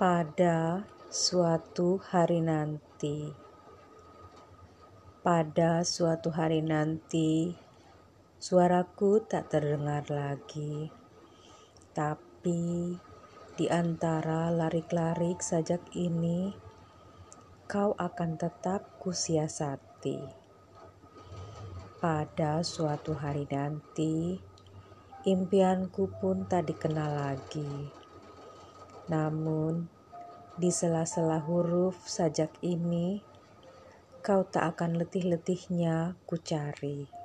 pada suatu hari nanti. Pada suatu hari nanti, suaraku tak terdengar lagi, tapi di antara larik-larik sajak ini, kau akan tetap kusiasati. Pada suatu hari nanti, impianku pun tak dikenal lagi namun, di sela-sela huruf sajak ini, kau tak akan letih-letihnya ku cari.